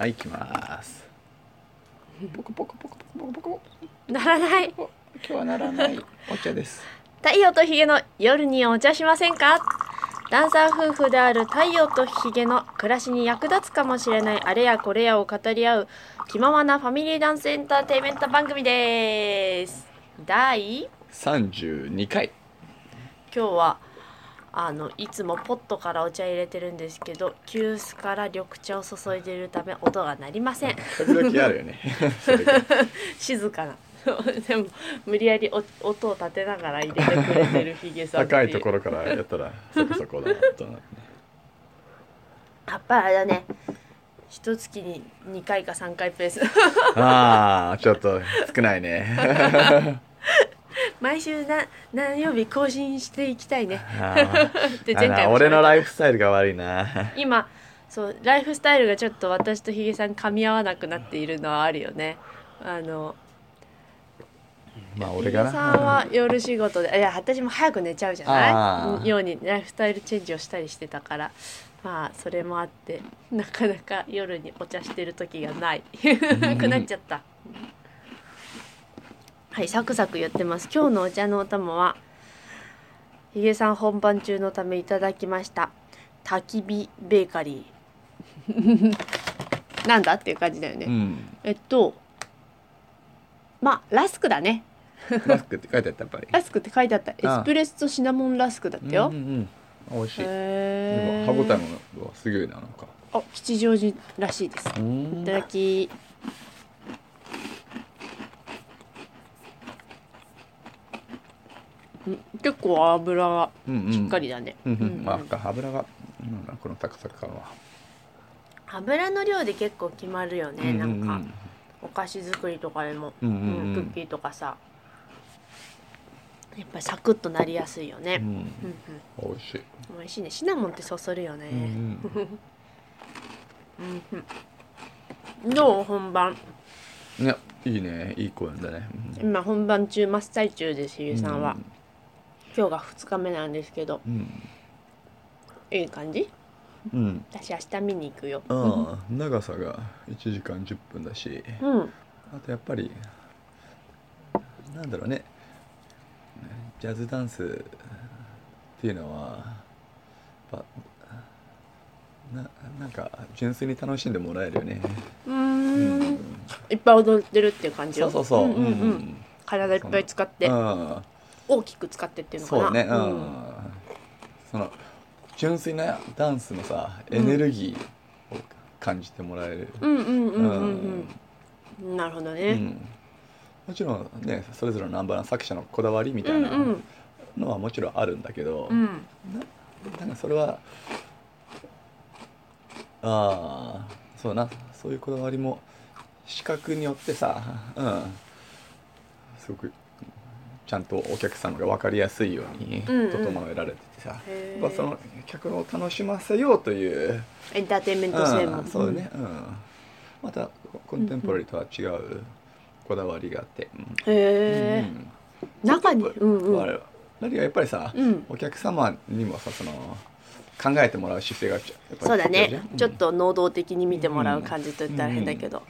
はい行きます。ポコポコポコポコポコポコならない今日はならないお茶です太陽とヒゲの夜にお茶しませんかダンサー夫婦である太陽とヒゲの暮らしに役立つかもしれないあれやこれやを語り合う気ままなファミリーダンスエンターテインメント番組です第32回今日はあのいつもポットからお茶入れてるんですけど急須から緑茶を注いでいるため音が鳴りません。時々あるよね。静かな。でも無理やりお音を立てながら入れてくれてるヒゲさん高いところからやったらそこそこだとなやっぱりあれだね。一月に2回か3回ペース。ああちょっと少ないね 毎週な何曜日更新していきたいね。あ でーあの俺のライフスタイルが悪いな。今そうライフスタイルがちょっと私とヒゲさん噛み合わなくなっているのはあるよね。あのまあ俺がな。さんは夜仕事でいや私も早く寝ちゃうじゃない？ようにライフスタイルチェンジをしたりしてたから。まあそれもあってなかなか夜にお茶してる時がない。なくなっちゃったはいサクサク言ってます。今日のお茶のお供はヒゲさん本番中のためいただきました焚き火ベーカリー。なんだっていう感じだよね、うん。えっとまあラスクだね。マスクって書いてあったやっぱり。ラスクって書いてあった。エスプレッソシナモンラスクだったよ、うんうんうん、美味しい。歯ごたえもはすごいななんか。あ吉祥寺らしいです。いただきうん結構油がしっかりだね、うんうん、うんうん。まあ油がなんだこの高さ感は、油の量で結構決まるよね、うんうんうん。なんか。お菓子作りとかでも、うんうんうん。クッキーとかさ。やっぱりサクッとなりやすいよね、うん。うんうん。美味しい、美味しいね。シナモンってそそるよね、うんうん。うんどう本番？うん、ねいいね。いい声だね、今本番中真っ最中ですひげさんは、今日が2日目なんですけどうん。いい感じ？うん、私明日見に行くよ。ああ長さが1時間10分だし。うん。あとやっぱりなんだろうね。ジャズダンスっていうのはやっぱななんか純粋に楽しんでもらえるよね。うーん。いっぱい踊ってるっていう感じよ。そうそうそう。んうんうん。体いっぱい使って。うん大きく使ってっていうのかな。そうね。うん。うん。その純粋なダンスのさエネルギーを感じてもらえる。うんうんうんうんうん。なるほどうねん。もちろんねそれぞれのナンバーの作者のこだわりみたいなのはもちろんあるんだけど、うん。なんかそれはああそうなそういうこだわりも視覚によってさうん。すごくちゃんとお客様が分かりやすいようにうんうん。整えられててさ、へー。やっぱその客を楽しませようという、エンターテインメント性も。うんそうだね、うん、またコンテンポラリーとは違うこだわりがあって、うん。へえうん。中に？う。んうん。我々何がやっぱりさ、うん。お客様にもさその考えてもらう姿勢がやっぱりそうだね。ちょっと能動的に見てもらう感じと言ったら変だけど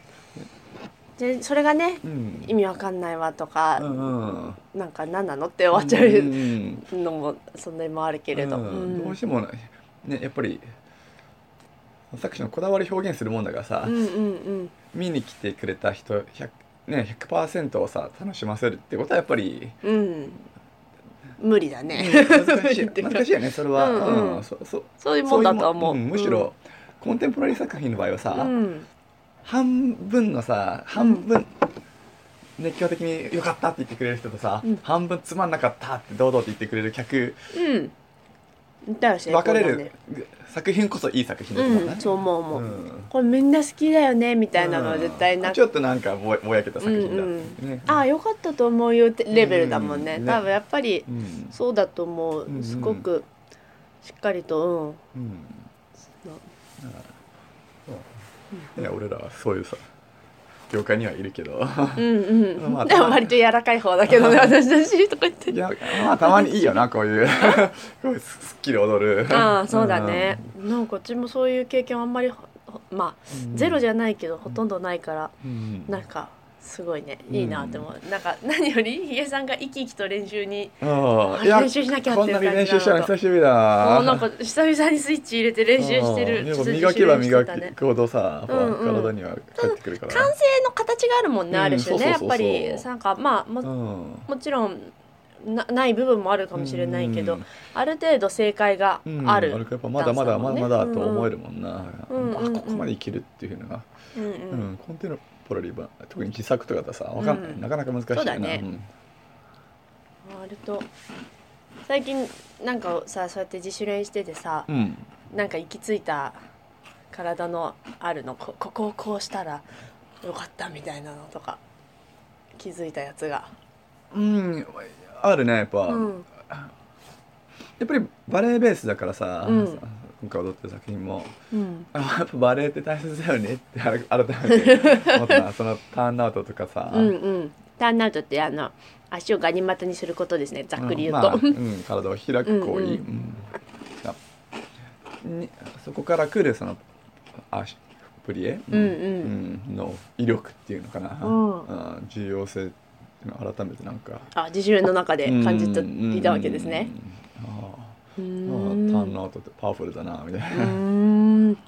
でそれがねうん。意味わかんないわとかうんうん。なんか何なのって終わっちゃうんうのもそんなにもあるけれど、うん。うん。どうしてもねやっぱり作者のこだわり表現するもんだからさ、うんうんうん。見に来てくれた人100、ね、100%をさ楽しませるってことはやっぱり、うん。無理だね、難しい 難しいよねそれは、うんうん。そそそういうもんだとは思う。そいもん。んむしろ、コンテンポラリー作品の場合はさ、うん半分のさ半分、熱狂的に良かったって言ってくれる人とさ、うん。半分つまんなかったって堂々と言ってくれる客うん。だから分かれる、ね作品こそいい作品だと思うね、うんそう思う思う、うん。これみんな好きだよねみたいなのは絶対なく。うんちょっとなんかぼぼやけた作品だ、うんねああよかったと思うよってレベルだもんね,、うん。ね多分やっぱりうん。そうだと思う、うん。うんすごくしっかりとうん。うんいや俺らはそういうさ業界にはいるけど。うんうん、まあでも割と柔らかい方だけどね 私たちとか言っていやまあたまにいいよなこういう。こういうすっきり踊る。ああそうだね、なんかこっちもそういう経験あんまりほまあゼロじゃないけどほとんどないからうん。なんかすごいねいいなって思う、なんか何よりヒゲさんが生き生きと練習に練習しなきゃっていうこんなに感じ練習したの久しぶりだ。もうなんか久々にスイッチ入れて練習してる。うんでも磨けば磨くほどさ、うんうん。体には返ってくるから、完成の形があるもんね、うんある種ねやっぱりなんかまあも,、うん。もちろんなない部分もあるかもしれないけど、うんある程度正解がうんある、あるからやっぱまだまだまだまだと思えるもんな、うんうんここまで生きるっていうのが、うんううんんコンテナポラリーは特に自作とかださわかんない、うんなかなか難しいよな。そうだね。ん。割と。最近なんかさそうやって自主練しててさ、うん。なんか行き着いた体のあるのこここをこうしたらよかったみたいなのとか気づいたやつが、うん。あるねやっぱ、うん、やっぱりバレエベースだからさ、うん今回踊ってる作品もうん、あやっぱバレエって大切だよねって改改めて思ったなそのターンアウトとかさ、うんうん。ターンアウトってあの足をガニ股にすることですねざっくり言うと、んまあ うん、体を開く行為、うんうん。そこから来るその足プリエ、うんうん。うんの威力っていうのかな、うん。うん重要性っていうのを改めてなんかあ自主練の中で感じていたわけですね。うんうん。うん。ああーターンんアウトってパワフルだなみたいな、うーん。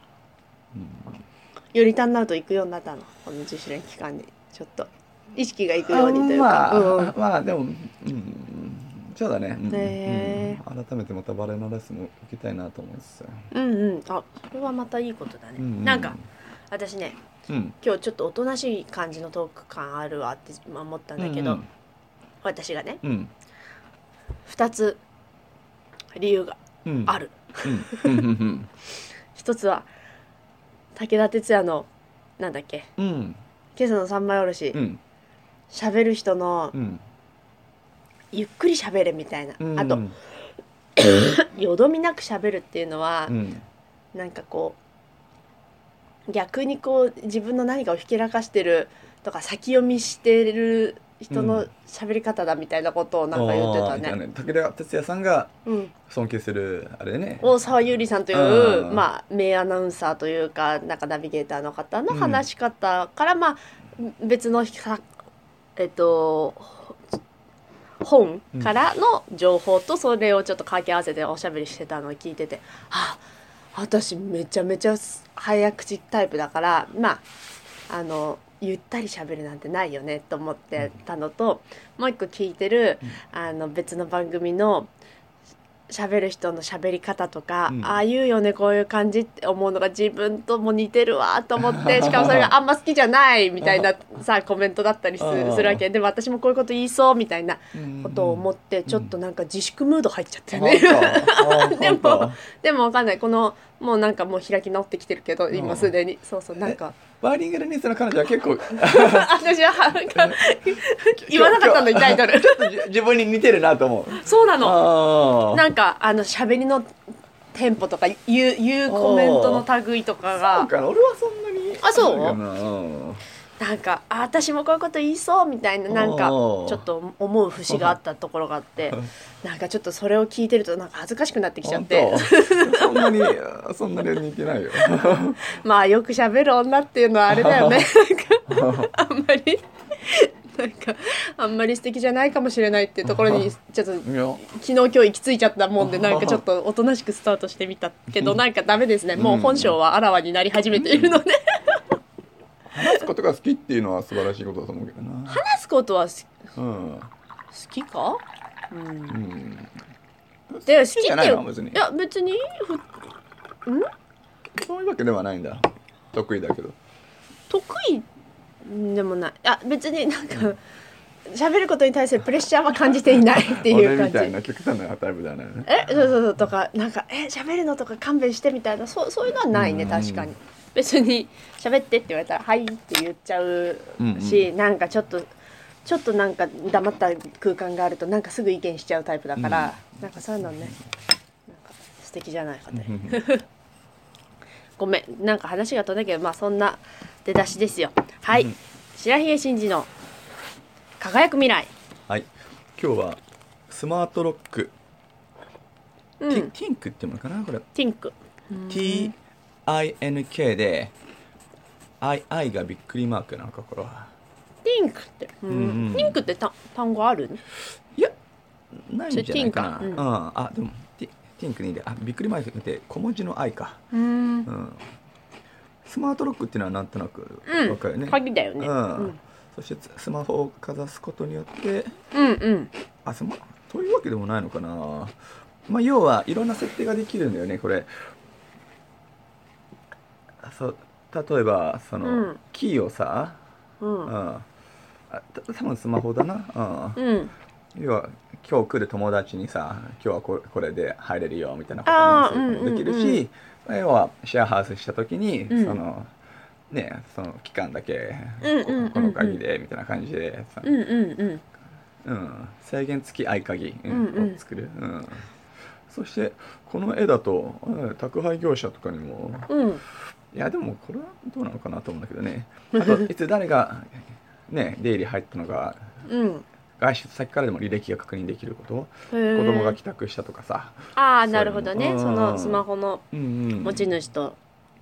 よりターンアウト行くようになったのこの自主練期間に。ちょっと意識がいくようにというか、まあ、うんまあでも、うん、そうだね、うんへうん。改めてまたバレエのレッスンも受けたいなと思いますうんうん。あそれはまたいいことだね、うんなんか私ねうん。今日ちょっとおとなしい感じのトーク感あるわって思ったんだけど、うん。私がねうん2つ理由がうんある、一つは武田鉄矢のなん。だっけうん。今朝の三枚おろしうん。喋、る人のうん。ゆっくり喋れみたいな、うん。あとよどみなく喋るっていうのは、うん。なん。かこう逆にこう自分の何かをひけらかしてるとか先読みしてる人うのん。喋り方だみたいなことをなんか言ってたあーね。武田鉄矢さんがうん、尊敬するあれね。大沢優里さんという、うん。まあ、名アナウンサーというかなんかナビゲーターの方の話し方から、まあ別のかえっと本からの情報とそれをちょっと掛け合わせておしゃべりしてたのを聞いてて、あ私めちゃめちゃ早口タイプだからまああのゆったり喋るなんてないよねと思ってたのと、もう一個聞いてる、あの別の番組の喋る人の喋り方とか、うん。ああいうよねこういう感じって思うのが自分とも似てるわと思って しかもそれがあんま好きじゃないみたいな さコメントだったりするわけ。でも私もこういうこと言いそうみたいなことを思ってちょっとなんか自粛ムード入っちゃってね、でもでもわかんない。このもうなんかもう開き直ってきてるけど今すでに。そうそうなんかバーリンガルニースの彼女は結構 私はなんか言わなかったのにタイトル。ちょっとじ自分に似てるなと思う。そうなの。あなんかあの喋りのテンポとか言う言うコメントの類とかあがそうかな俺はそんなに。あそう？かなうんかあ私もこういうこと言いそうみたいななんかちょっと思う節があったところがあって なんかちょっとそれを聞いてるとなんか恥ずかしくなってきちゃって。そんなにそんなに似てないよ。まあよく喋る女っていうのはあれだよね。なんかあんまりなんかあんまり素敵じゃないかもしれないっていうところにちょっと昨日今日行き着いちゃったもんでなんかちょっとおとなしくスタートしてみたけどなんかダメですね。もう本性はあらわになり始めているので話すことが好きっていうのは素晴らしいことだと思うけどな。話すことはすうん。好きか？うん。うんで好き別に。いや別にふそういうわけではないんだ。得意だけど。得意でもない。いや別になんか喋ることに対するプレッシャーは感じていないっていう感じ。俺みたいな極端なタイプではないよねえそうそうそう。とかなんかえ喋るのとか勘弁してみたいな。そうそういうのはないねうん。確かに。別に喋ってって言われたら「はい」って言っちゃうし、なんかちょっとちょっとなんか黙った空間があるとなんかすぐ意見しちゃうタイプだから、なんかそういうのねなんか素敵じゃないかね、ごめん。なんか話が飛んだけどまあそんな出だしですよ。はい、うん。白ひげ真司の輝く未来。はい。今日はスマートロック、うん。ティティンクっていうのかなこれ。ティンク。TINK で愛愛がびっくりマークなのかこれはティンクって、うんティンクってた単語ある？いやないんじゃないかな。うん、あでもティティンクにであびっくりマークって小文字の愛か。うん。うん。スマートロックっていうのはなんとなくうん。わかるよね、鍵だよね。うん。うん。そしてスマホをかざすことによってうんうん。あスマというわけでもないのかな。まあ要はいろんな設定ができるんだよねこれ。そう例えばその、うん。キーをさ、うん。うん、多分スマホだな、うん。うん。要は今日来る友達にさ今日はこれこれで入れるよみたいなこともできるうんうんうん。し、要はシェアハウスした時に、うん。そのねその期間だけ、うんここの鍵でみたいな感じでさ、うんうんうん。うん、制限付き合鍵、を作る、うん、そしてこの絵だとうん宅配業者とかにもうん。いやでもこれはどうなのかなと思うんだけどね。あといつ誰がね出入り入ったのかうん。外出先からでも履歴が確認できること。子供が帰宅したとかさ、ああなるほどね。その。スマホの持ち主と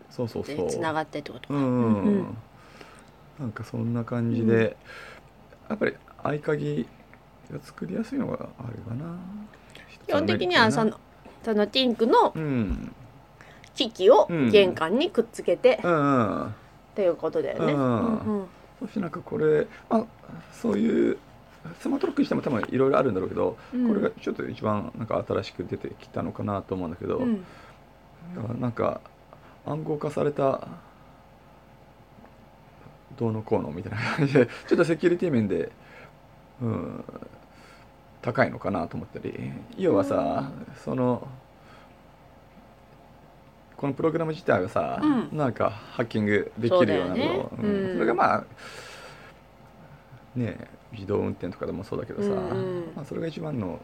そうそうそう。でつながってってことか。なんかそんな感じで、やっぱり合鍵が作りやすいのがあるかな。基本的にはそのそのティンクのうん。機器をうん玄関にくっつけてうんうん。っていうことだよね。うんうんそしてなんかこれ、まあ、そういうスマートロックにしても多分いろいろあるんだろうけど、うん。これがちょっと一番なんか新しく出てきたのかなと思うんだけど、うん。なんか暗号化されたどうのこうのみたいな感じで ちょっとセキュリティ面で、うん、高いのかなと思ったり要はさ、そのこのプログラム自体がさ、うん。なんかハッキングできるようなそうだよね。のうん。うん。それがまあね自動運転とかでもそうだけどさ、うんうん。まあ、それが一番の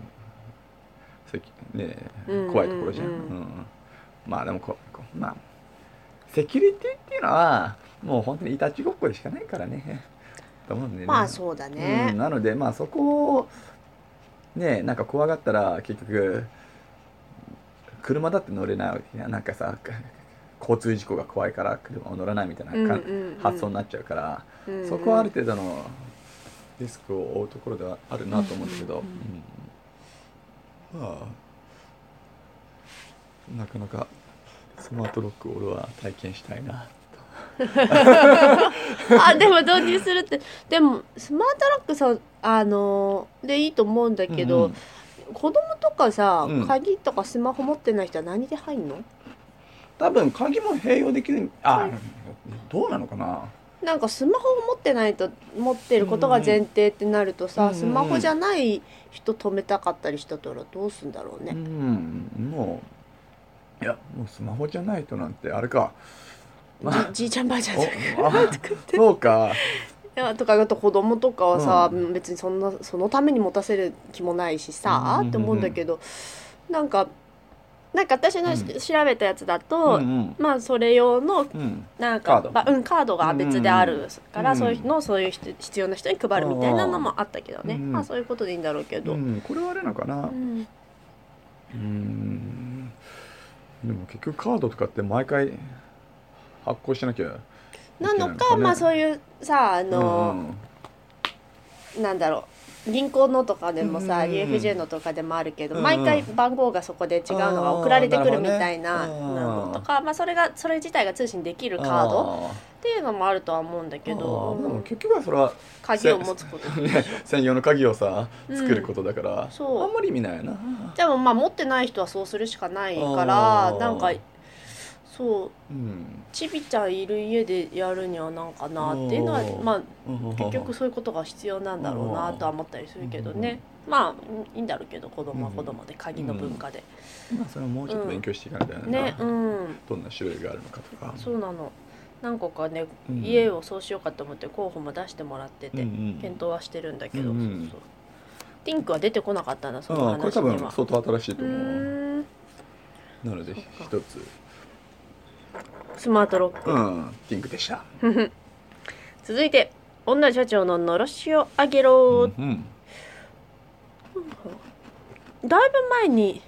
ねうん怖いところじゃん、うん。うんまあでもここまあセキュリティっていうのはもう本当にいたちごっこでしかないからね。と思うんだよね。まあそうだうん。ね。なのでまあそこをねなんか怖がったら結局車だって乗れない。いやなんかさ交通事故が怖いから車を乗らないみたいなか、うんうんうん。発想になっちゃうから、うん。うんそこはある程度のリスクを負うところではあるなと思うんだけど、うんまあなかなかスマートロックを俺は体験したいな あでも導入するってでもスマートロックさあのでいいと思うんだけど、うんうん子供とかさ、うん。鍵とかスマホ持ってない人は何で入んの？多分鍵も併用できるあどうなのかな？なんかスマホを持ってないと持ってることが前提ってなるとさ、うんうんスマホじゃない人止めたかったりしたらどうすんだろううね。ん。もういやもうスマホじゃないとなんてあれか。まあじじいちゃんばあちゃんおとかあ そうか。いやとかあと子供とかはさ、う別にそんなそのために持たせる気もないしさ、うんうんうんうん。って思うんだけどなんかなんか私のし、うん。調べたやつだうと、んうん。まあそれ用のうん。なんカード。うん、カードが別であるから、うんそういうのをそういう人必要な人に配るみたいなのもあったけどね、うんまあそういうことでいいんだろうけど、ううん。んこれはあれなのかな。うん。でも結局カードとかって毎回発行しなきゃなのねかまあそういうさあの、うんなんだろう銀行のとかでもさ、うん UFJ のとかでもあるけど、うん毎回番号がそこで違うのが送られてくるみたいなのとか、まあ、それがそれ自体が通信できるカードっていうのもあるとは思うんだけあどーでも結局はそれは鍵を持つこと。で ね専用の鍵をさうん。作ることだから、そう。あんまり意味ないな。でもまあ持ってない人はそうするしかないかあらー。なんかそう。うん。ちびちゃんいる家でやるにはなんかなっていうのはまあ結局そういうことが必要なんだろうなとは思ったりするけどね。まあいいんだろうけど子供は子供で鍵の文化で。まあそれはもうちょっと勉強していかないといけないな。ねうん。どんな種類があるのかとか。そうなの。何個かねうん。家をそうしようかと思って候補も出してもらっててうんうん。検討はしてるんだけどうんうん。そうそう。ティンクは出てこなかったなそのああこれ多話には分相当新しいとう。思うなので一つスマートロック。うんピンクでした。続いて女社長ののろしをあげろ、うんだいぶ前に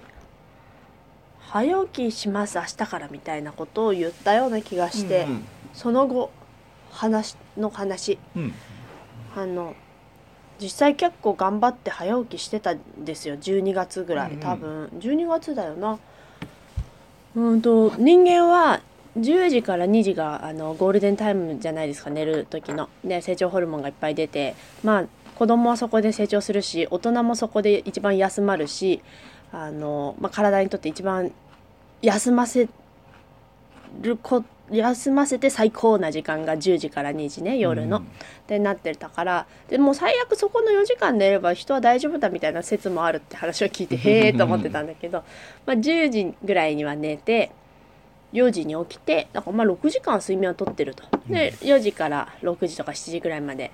早起きします明日からみたいなことを言ったような気がして、うんその後話の話。うん。あの実際結構頑張って早起きしてたんですよ。12月ぐらいうんうん。多分。12月だよな。うんと人間は10時から2時があのゴールデンタイムじゃないですか寝る時の。で成長ホルモンがいっぱい出て。まあ子供はそこで成長するし大人もそこで一番休まるしあの、まあ、体にとって一番休ませるこ休ませて最高な時間が10時から2時ね夜の、ってなってたから。でもう最悪そこの4時間寝れば人は大丈夫だみたいな説もあるって話を聞いてへえと思ってたんだけど、まあ、10時ぐらいには寝て4時に起きてだからまあ6時間睡眠はとってると。で4時から6時とか7時ぐらいまで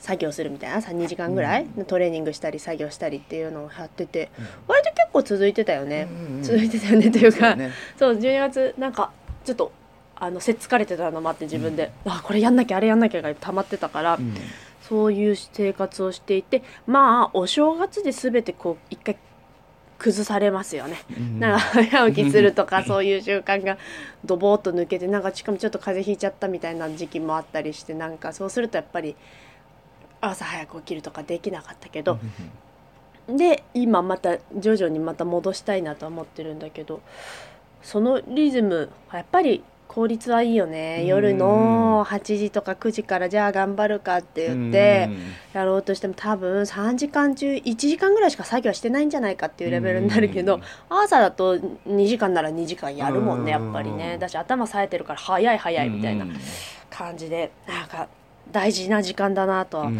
作業するみたいな。2時間ぐらいトレーニングしたり作業したりっていうのをやってて。割と結構続いてたよね、続いてたよねというか、ね。そう12月なんかちょっとあのせっつかれてたのもあって自分で、あこれやんなきゃあれやんなきゃが溜まってたから、うん。そういう生活をしていてまあお正月で全てこう一回崩されますよね。うん。なんか早起きするとかそういう習慣がドボーっと抜けてなんかしかもちょっと風邪ひいちゃったみたいな時期もあったりしてなんかそうするとやっぱり朝早く起きるとかできなかったけど、で今また徐々にまた戻したいなとは思ってるんだけどそのリズムやっぱり効率はいいよね。うん。夜の8時とか9時からじゃあ頑張るかって言ってやろうとしても多分3時間中1時間ぐらいしか作業してないんじゃないかっていうレベルになるけどうん。朝だと2時間なら2時間やるもんねやうん。っぱりね。だし頭冴えてるから早い早いみたいなうん。感じでなんか大事な時間だなとは。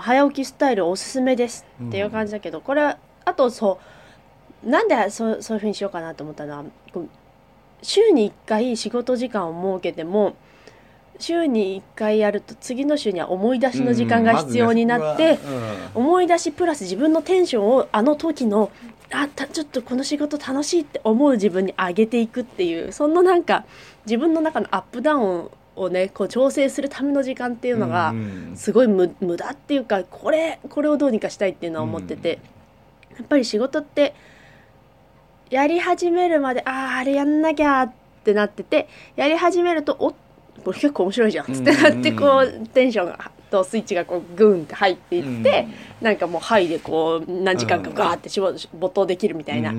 早起きスタイルおすすめですっていう感じだけど、これあとそうなんでそうそういうふうにしようかなと思ったのは週に1回仕事時間を設けても週に1回やると次の週には思い出しの時間が必要になって、思い出しプラス自分のテンションをあの時のあたちょっとこの仕事楽しいって思う自分に上げていくっていうそのなんか自分の中のアップダウンをねこう調整するための時間っていうのが、うんすごい無無駄っていうかこれこれをどうにかしたいっていうのは思ってて、やっぱり仕事ってやり始めるまであああれやんなきゃってなっててやり始めるとおこれ結構面白いじゃん。ってなってうんこうテンションがとスイッチがこうグーンって入っていって、なんかもう「はい」でこう何時間かガーって没頭できるみたいな。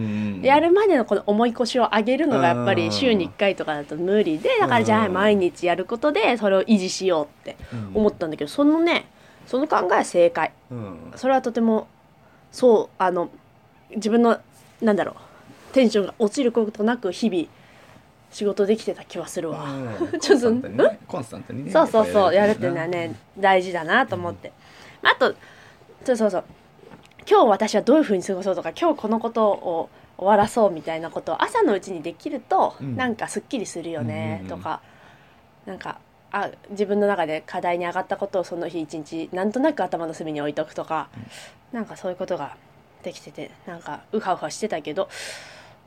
やるまでのこの重い腰を上げるのがやっぱり週に1回とかだと無理でだからじゃあ毎日やることでそれを維持しようって思ったんだけどそのねその考えは正解。うん。それはとてもそうあの自分のなんだろうテンションが落ちることなく日々仕事できてた気はするわ、うん。ちょっとコンスタントにねコンスタントにねそうそうそうやるっていうのはなね。大事だなと思って、あとそうそうそう。今日私はどういうふうに過ごそうとか今日このことを終わらそうみたいなことを朝のうちにできると、うん。なんかすっきりするよねうんうんうん。とか、なんかあ自分の中で課題に上がったことをその日一日なんとなく頭の隅に置いとくとか、なんかそういうことができててなんかウハウハしてたけど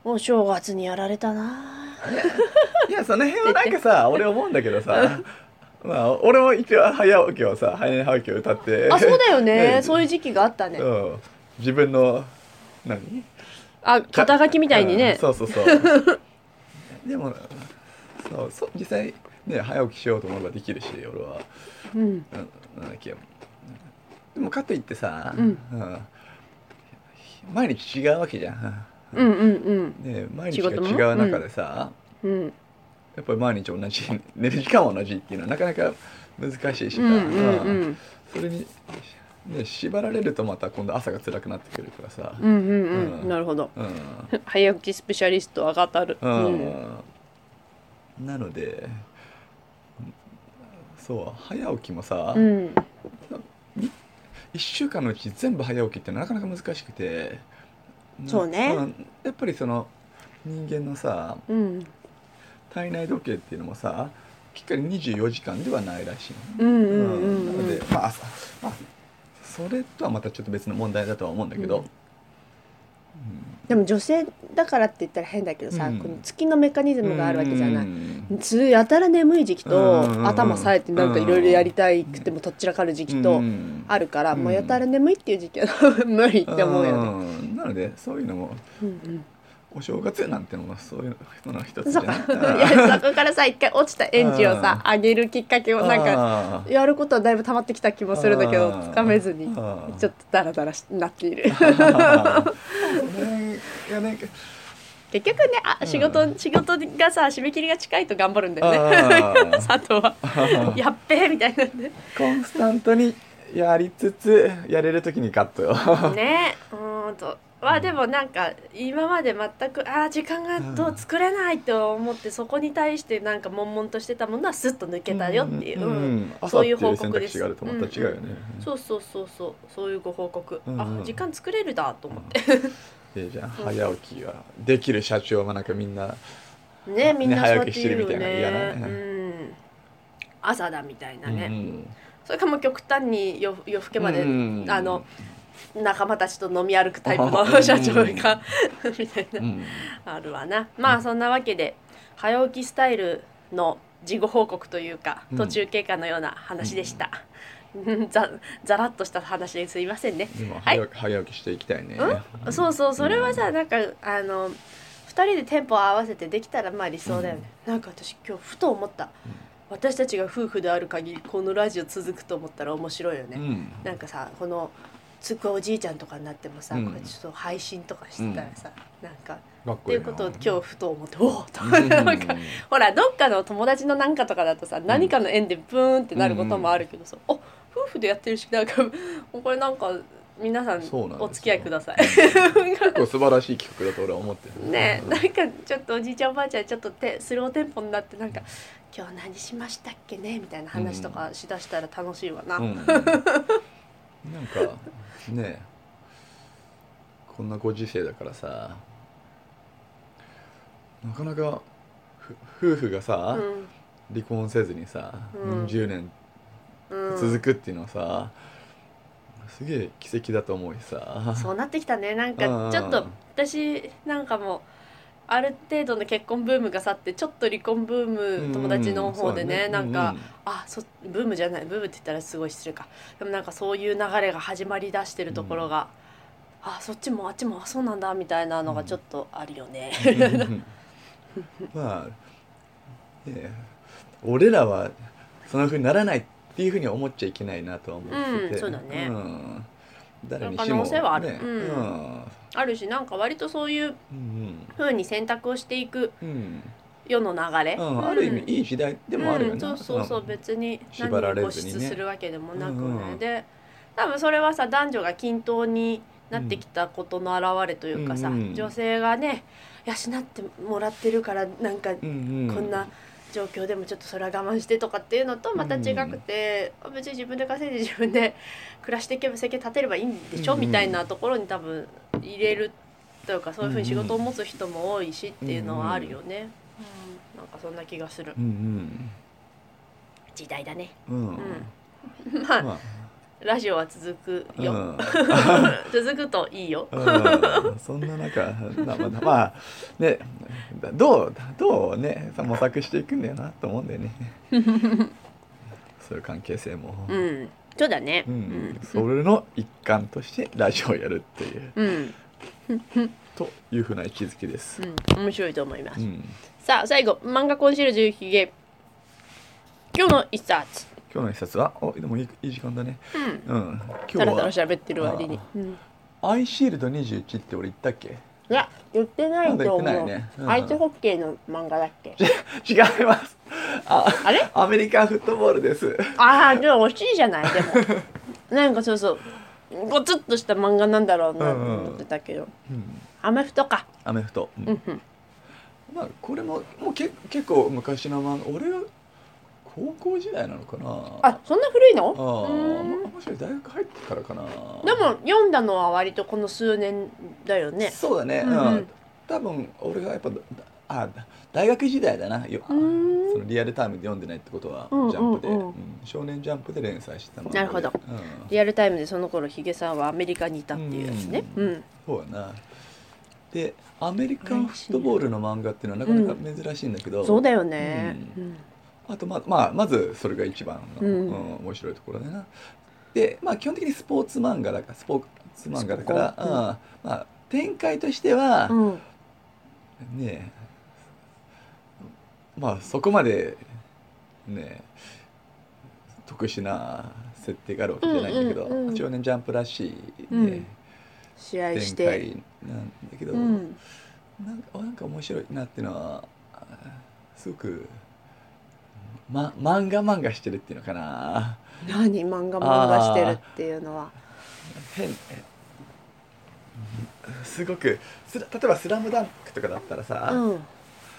お正月にやられたな。いやその辺はなんかさ 俺思うんだけどさまあ俺も一応早起きをさ早寝早起きを歌って。あそうだよね。ねそういう時期があったね、うん。自分の何？あ肩書きみたいにね。うんそうそうそう。でもそうそう実際ね早起きしようと思えばできるし俺は。うん。ななんだっけ。でもかといってさ、うん。毎日違うわけじゃん、うんうんね、毎日が違う中でさ、うん。うん。やっぱり毎日同じ 寝る時間は同じっていうのはなかなか難しいしさ、うんうんうん。それに、ね、縛られるとまた今度朝が辛くなってくるからさ、うんうんうん。うん。なるほど。うん。早起きスペシャリスト上がたる。うん。なのでそう早起きもさ、うん。1週間のうち全部早起きってなかなか難しくてそうね。んやっぱりその人間のさうん体内時計っていうのもさきっかり24時間ではないらしいなのでまあ朝まあそれとはまたちょっと別の問題だとは思うんだけど、うんでも女性だからって言ったら変だけどさ、うん。この月のメカニズムがあるわけじゃない、うん。つやたら眠い時期と、うん。頭さえてなんかいろいろやりたいくてもとっちらかる時期とうん。あるから、うん。もうやたら眠いっていう時期は 無理って思うよね。ん。なのでそういうのもうんうんお正月なんてのもそういうのの一つじゃないいやそこからさ一回落ちた園児をさうんあげるきっかけをなんかかやることはだいぶ溜まってきた気もするんだけどうんつかめずにうんちょっとダラダラしなっている。ねいやなんか結局ねあうん。仕事仕事がさ締め切りが近いと頑張るんだよね。あ 佐藤は。ー。やっべえみたいなんでコンスタントにやりつつやれる時にカットよ。ねうーんとまあでもなんか今まで全くあー時間がどう作れないと思ってそこに対してなんか悶々としてたものはスッと抜けたよっていう、んうんん。そういう報告です。違うよね。そうそうそうそう。そういうご報告、うんうん。あ時間作れるだと思って、いいじゃん早起きができる社長はなんかみんなねみんなね早起きしてるみたいなね嫌なうん。朝だみたいなね、うんそれかもう極端に夜夜更けまで、うん。あの仲間たちと飲み歩くタイプ うのん。社長が みたいな。うん。あるわな。まあそんなわけで早起きスタイルの事後報告というかうん。途中経過のような話でした、ざざらっとした話ですいませんね、でもはい。早起きしていきたいね。そうそう。それはさなんかあの2人でテンポを合わせてできたらまあ理想だよね、なんか私今日ふと思った、私たちが夫婦である限りこのラジオ続くと思ったら面白いよね、うん。なんかさこのつくおじいちゃんとかになってもさ、うん。これちょっと配信とかしてたらさ、なんかかっっていうことを今日ふと思っておおと思ってなんかほらどっかの友達のなんかとかだとさ何かの縁でブーンってなることもあるけどさ、お夫婦でやってるしなんか これなんか皆さんお付き合いください。結構素晴らしい企画だと俺は思ってる。ねなんかちょっとおじいちゃんおばあちゃんちょっとてスローテンポになってなんか「今日何しましたっけね?」みたいな話とかしだしたら楽しいわな。うん、なんかねこんなご時世だからさ。なかなかふ夫婦がさ、うん。離婚せずにさ、うん。40年うん。続くっていうのはさ、すげえ奇跡だと思うしさ。そうなってきたね。なんうんかちょっと私なんかもある程度の結婚ブームが去ってちょっと離婚ブーム友達の方でね,、なんか、あそブームじゃないブームって言ったらすごい失礼か。でもなんかそういう流れが始まりだしてるところが、あそっちもあっちもあそうなんだみたいなのがちょっとあるよね。うん。うんまあね俺らはそんなふうにならないっていうふうには思っちゃいけないなとは思ってて、うんそうだね。ん。誰にし可も能性はある。ね。うん。うんあるしなんか割とそういううん風に選択をしていくうん。世の流れ、うんある意味いい時代でもあるようん、ね、そうそうそう別に何縛らに固執するわけでもなくね、うんうんで多分それはさ男女が均等になってきたことの表れというかさ、うんうん女性がね養ってもらってるからなんかうんうん。こんな状況でもちょっとそれは我慢してとかっていうのとまた違くて、別に自分で稼いで自分で暮らしていけば生計立てればいいんでしょ、うんうん。みたいなところに多分入れるというかそういうふうに仕事を持つ人も多いしっていうのはあるよね。うん。なんかそんな気がする。うん時代だね。うん。うん。うん。まあ、まラジオは続くよ、あうん。続くといいよ。うん。そんな中まあまあまあねどうどうねさ模索していくんだよなと思うんだよね。そういう関係性も、うん、そうだね。ううん。ん、それの一環としてラジオをやるっていう。うん、というふうな位置づけです、うん、面白いと思います。うん、さあ、最後、漫画コンシェルジュひげ。今日の一冊。今日の一冊はおでもいいいい時間だね。うん、うん。た今日はらたら喋ってる割に。あ。うん。アイシールド21って俺言ったっけ？いや、言ってないと思う。ねうんアイスホッケーの漫画だっけ？違いますああれ？アメリカンフットボールですああ、じゃあ惜しいじゃない、でも。なんかそうそう。ごつっとした漫画なんだろうなと思ってたけど。うんアメフトか。アメフト、うんうんうん。まあこれももうけ結構昔の漫画俺が高校時代なのかな？あ、そんな古いの？あーうん。ももしか大学入ってからかな。でも、読んだのは割とこの数年だよね。そうだね、うんうん。多分俺がやっぱだあ大学時代だな。ようん。そのリアルタイムで読んでないってことは、うんジャンプで、うん。少年ジャンプで連載してた漫画で。なるほど。うん。リアルタイムでその頃ヒゲさんはアメリカにいたっていうやつね。ううん。ん。そうやな。でアメリカンフットボールの漫画っていうのはなかなか珍しいんだけど、そうだよね。ううんあとままあまずそれが一番の、うん。うん面白いところだな。でまあ基本的にスポーツ漫画だからスポーツ漫画だから、うんまあ展開としては、うん。ねまあそこまでね特殊な設定があるわけじゃないんだけど、うんうんうん少年ジャンプらしい、うん。ね試合し展て、開なんだけど、うん、なんかなんか面白いなっていうのはすごく、ま、漫画漫画してるっていうのかな。何漫画漫画してるっていうのは。変すごくすら例えば「スラムダンクとかだったらさ、うん。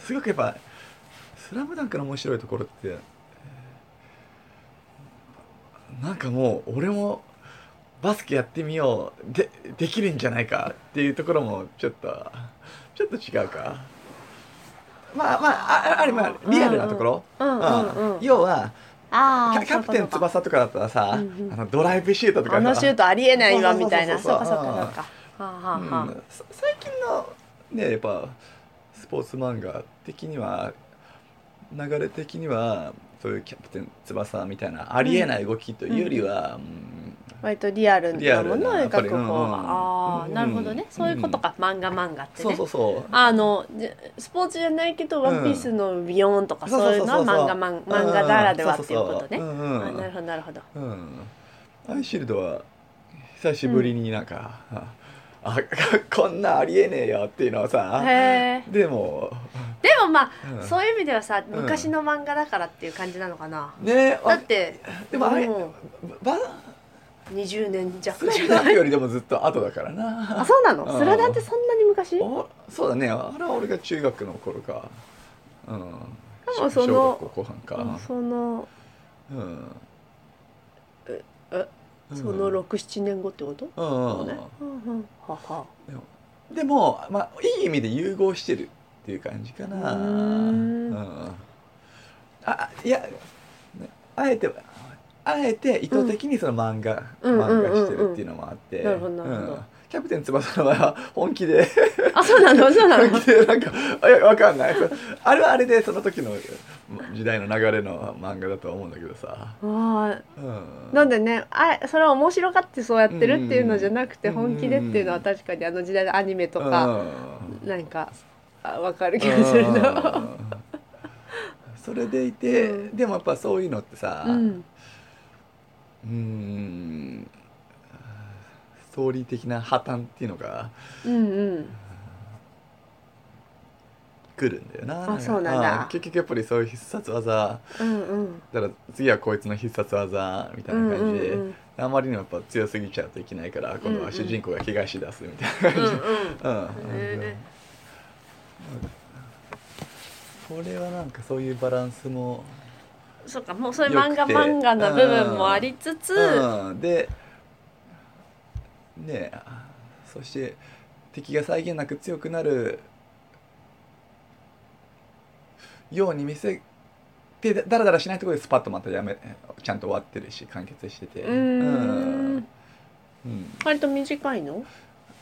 すごくやっぱ「スラムダンクの面白いところってなんかもう俺もバスケやってみようでできるんじゃないかっていうところもちょっとちょっと違うかまあまあああれまあリアルなところ、要はああキャプテン翼とかだったらさ、あのドライブシュートとかあのシュートありえないわみたいな。そうかそうかうんそうか。はあ最近のねやっぱスポーツ漫画的には流れ的にはそういうキャプテン翼みたいなありえない動きというよりは、うん割とリアルなものを描く方うんがああうん。なるほどね。そういうことか。漫画漫画ってそうねそうそう。あのじスポーツじゃないけど「ワンピースのビヨーンとかそういうのは漫画漫漫画ならではっていうことね。なるほどなるほどうんうん。アイシールドは久しぶりになんか、ああ こんなありえねえよっていうのはさでも、でもまあうん。そういう意味ではさん。昔の漫画だからっていう感じなのかな。ねだってでもあれもばう20年弱。スラダンクよりでもずっと後だからな。あそうなの？うん。スラダンってそんなに昔？おそうだね。あれは俺が中学の頃か。うん。もその小学校後半か。そのうん。ええうん。その67年後ってこと？うんそうね。うんうん。はは。でもまあいい意味で融合してるっていう感じかな。うーん。うん。あいやねあえてあえて意図的にその漫画、うん。漫画してるっていうのもあって、なるほどなるほど。うん。キャプテン翼の場合は本気であそうなの？そうなの？本気でなんかあいやわかんない。あれはあれでその時の時代の流れの漫画だとは思うんだけどさ、あ。うん。あなんでねあそれは面白がってそうやってるっていうのじゃなくてうん。本気でっていうのは確かにあの時代のアニメとかうん。なんかあ分かる気がするなうん。それでいて、うん。でもやっぱそういうのってさうんうーん。ストーリー的な破綻っていうのがうんうん。来るんだよな。あそうなんだ。あ結局やっぱりそういう必殺技。うんうん。だから次はこいつの必殺技みたいな感じで、うんうんあまりにもやっぱ強すぎちゃうといけないから今度は主人公が怪我し出すみたいなうん感じ、うん。へこれはなんかそういうバランスもそうかもうそういう漫画漫画な部分もありつつうん、でねえそして敵が際限なく強くなるように見せてだだらだらしないところでスパッとまたやめちゃんと終わってるし完結してて。うーん。うん。割と短いの？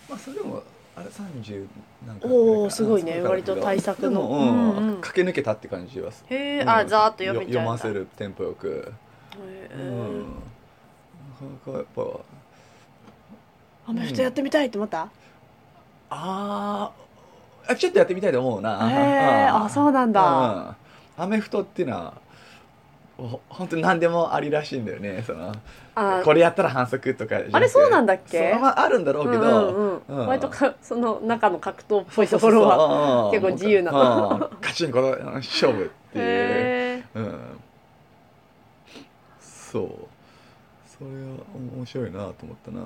まあそれでもあれ30なんかおーすごいね。割と対策の。うんうんうん。駆け抜けたって感じはすへえうん。あざーっと読めちゃ読ませるテンポよく。へうん。ーなかなかやっぱ。アメフトやってみたいって思った？あーあちょっとやってみたいと思うな。へえうんあそうなんだ。うん。アメフトっていうのはほ本当に何でもありらしいんだよねそのあこれやったら反則とかあれそうなんだっけ？それはあるんだろうけど、うんうんうん。うん。割とかその中の格闘っぽいところはは 結構自由な。カチンコの勝負っていう、うん、そう。それは面白いなと思ったな。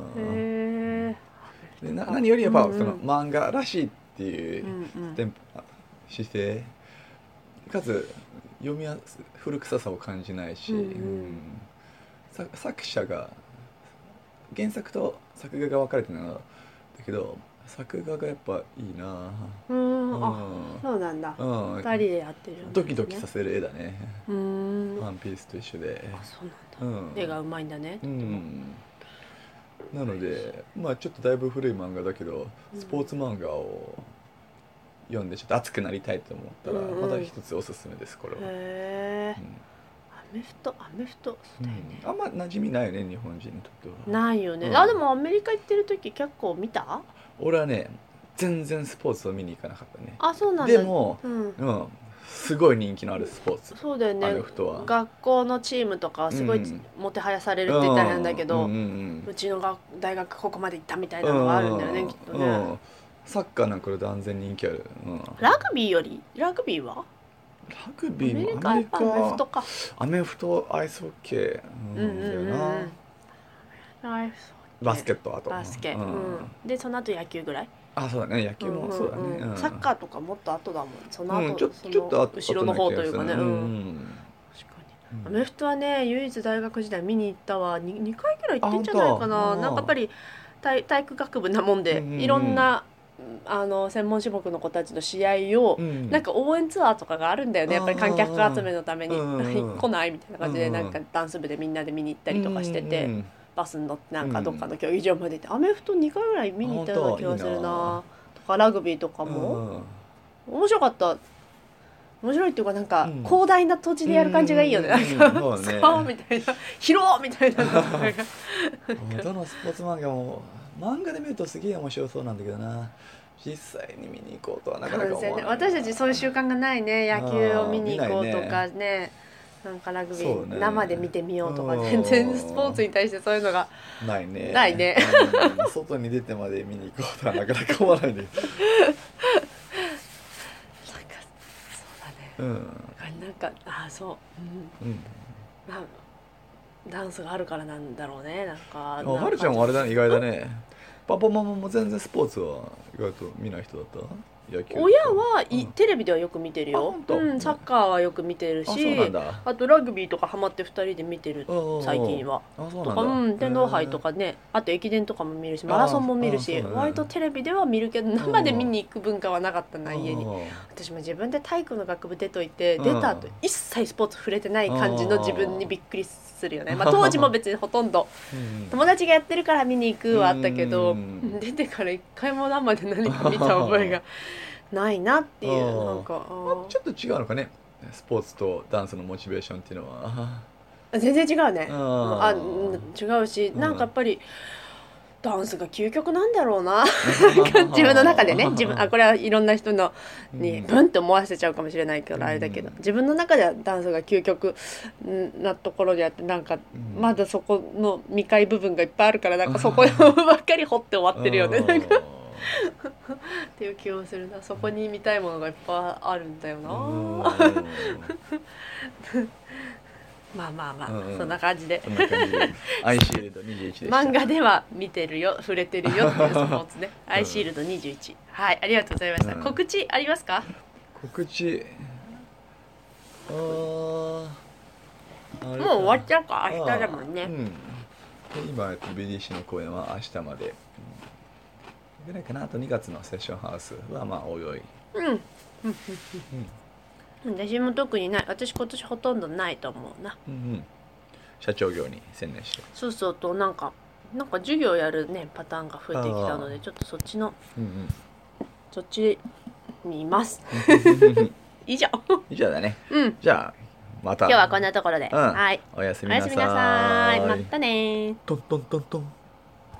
でな何よりやっぱうんうん。その漫画らしいっていううんうん。姿勢。かつ読みやす古臭さを感じないし、うん。うん。うんさ作者が原作と作画が分かれてるのだけど作画がやっぱいいな。うん。あうそうなんだ。ん、うん。二人でやってるね。ドキドキさせる絵だね。うーん。ワンピースと一緒で。あそうなんだ。うん。絵がうまいんだね。うん。なのでまあちょっとだいぶ古い漫画だけどうんスポーツ漫画を読んでちょっと熱くなりたいと思ったらうんうん。また一つおすすめですこれは、へえうん。アメフトアメフトそうだよね。うん。あんま馴染みないよね日本人にとっては。ないよね。うん。あでもアメリカ行ってる時結構見た？俺はね全然スポーツを見に行かなかったね。あそうなんだ。でも、うん。うん、すごい人気のあるスポーツ。そうだよアメねフトは。学校のチームとかはすごいうん。もてはやされるって言ったら変だけど、うちのが大学ここまで行ったみたいなのがあるんだよね、きっとね、うんサッカーなんか断然人気ある、うん、ララグビーよりラグビーは？グアビーもアメリカアメフトか。アメフトアイスホッケー、うんうんうんうん。だよな。アイスバスケットあとバスケ、ううん。んでその後野球ぐらい？あそうだね。野球もそうだね、んん。んうん。サッカーとかもっと後だもん。その後、うん、ちょそちょっと後ろの方というかね、アメフトはね唯一大学時代見に行ったわ。2, 2回ぐらい行ってんじゃないかな。なんかやっぱり体体育学部なもんで、うんうんうん。いろんなあの専門種目の子たちの試合を、うん。なんか応援ツアーとかがあるんだよね。やっぱり観客集めのために。うん。うんうん来ないみたいな感じでうん。うんなんかダンス部でみんなで見に行ったりとかしてて、うん。うんバスに乗ってなんかどっかの競技場まで行って、アメフト2回ぐらい見に行ったような気がするな。とかラグビーとかうん。も、面白かった。面白いっていうかなんか、うん。広大な土地でやる感じがいいよね、うん。なんか、そうね。さあみたいな。広みたいな。どのスポーツ漫画も漫画で見るとすげえ面白そうなんだけどな。実際に見に行こうとはなかなか思わない私たちそういう習慣がないね。野球を見に行こうとかね。なんかラグビそうね。ー生で見てみようとか。うん。全然スポーツに対してそういうのがないね。ないね。うん。外に出てまで見に行こうとはなかなか思わないでなんかそうだね。うん。なんかあそう、うん。うん。まあ、ダンスがあるからなんだろうね。なんかあはるちゃんもあれだね。意外だね。パパママも全然スポーツは意外と見ない人だった？親はい、うん。テレビではよく見てるよ。うん、サッカーはよく見てるしあとラグビーとかハマって2人で見てるうん最近は。とか、うん、天皇杯とかねあと駅伝とかも見るしマラソンも見るし割とテレビでは見るけど生で見に行く文化はなかったな家に。うん私も自分で体育の学部出といてうん。出た後一切スポーツ触れてない感じの自分にびっくりするよね、まあ、当時も別にほとんど。うん友達がやってるから見に行くはあったけどうん出てから一回も生で何か見た覚えが ないなっていううん。なんかあまあちょっと違うのかね。スポーツとダンスのモチベーションっていうのは。ー全然違うね。うん。あうん違うしうん。なんかやっぱりダンスが究極なんだろうな。自分の中でね。自分あこれはいろんな人のにうん。ブンって思わせちゃうかもしれないけどあれだけど。うん自分の中ではダンスが究極んなところであってなんかうん。まだそこの未開部分がいっぱいあるからなんかそこ ばっかり掘って終わってるよね。なん。かっていう気がするな。そこに見たいものがいっぱいあるんだよな。うん。まあまあまあうんうん。そんな感じで。アイシールド21で漫画では見てるよ触れてるよっていうスポーツね。アイシールド21はいありがとうございました。うん。告知ありますか？告知。もう終わっちゃうか。明日だもんね。うん。で今えっと BDC の公演は明日まで。うんぐらいかな。あと2月のセッションハウスはまあおいおい。うん。うん。私も特にない。私今年ほとんどないと思うな。うんうん。社長業に専念して。そうそうとなんかなんか授業やるねパターンが増えてきたのでちょっとそっちのうんそっちにいます。う ん以上。以上だね。うん。じゃあまた。今日はこんなところで、うん。はい。おやすおみなさい。またねー。トントントントン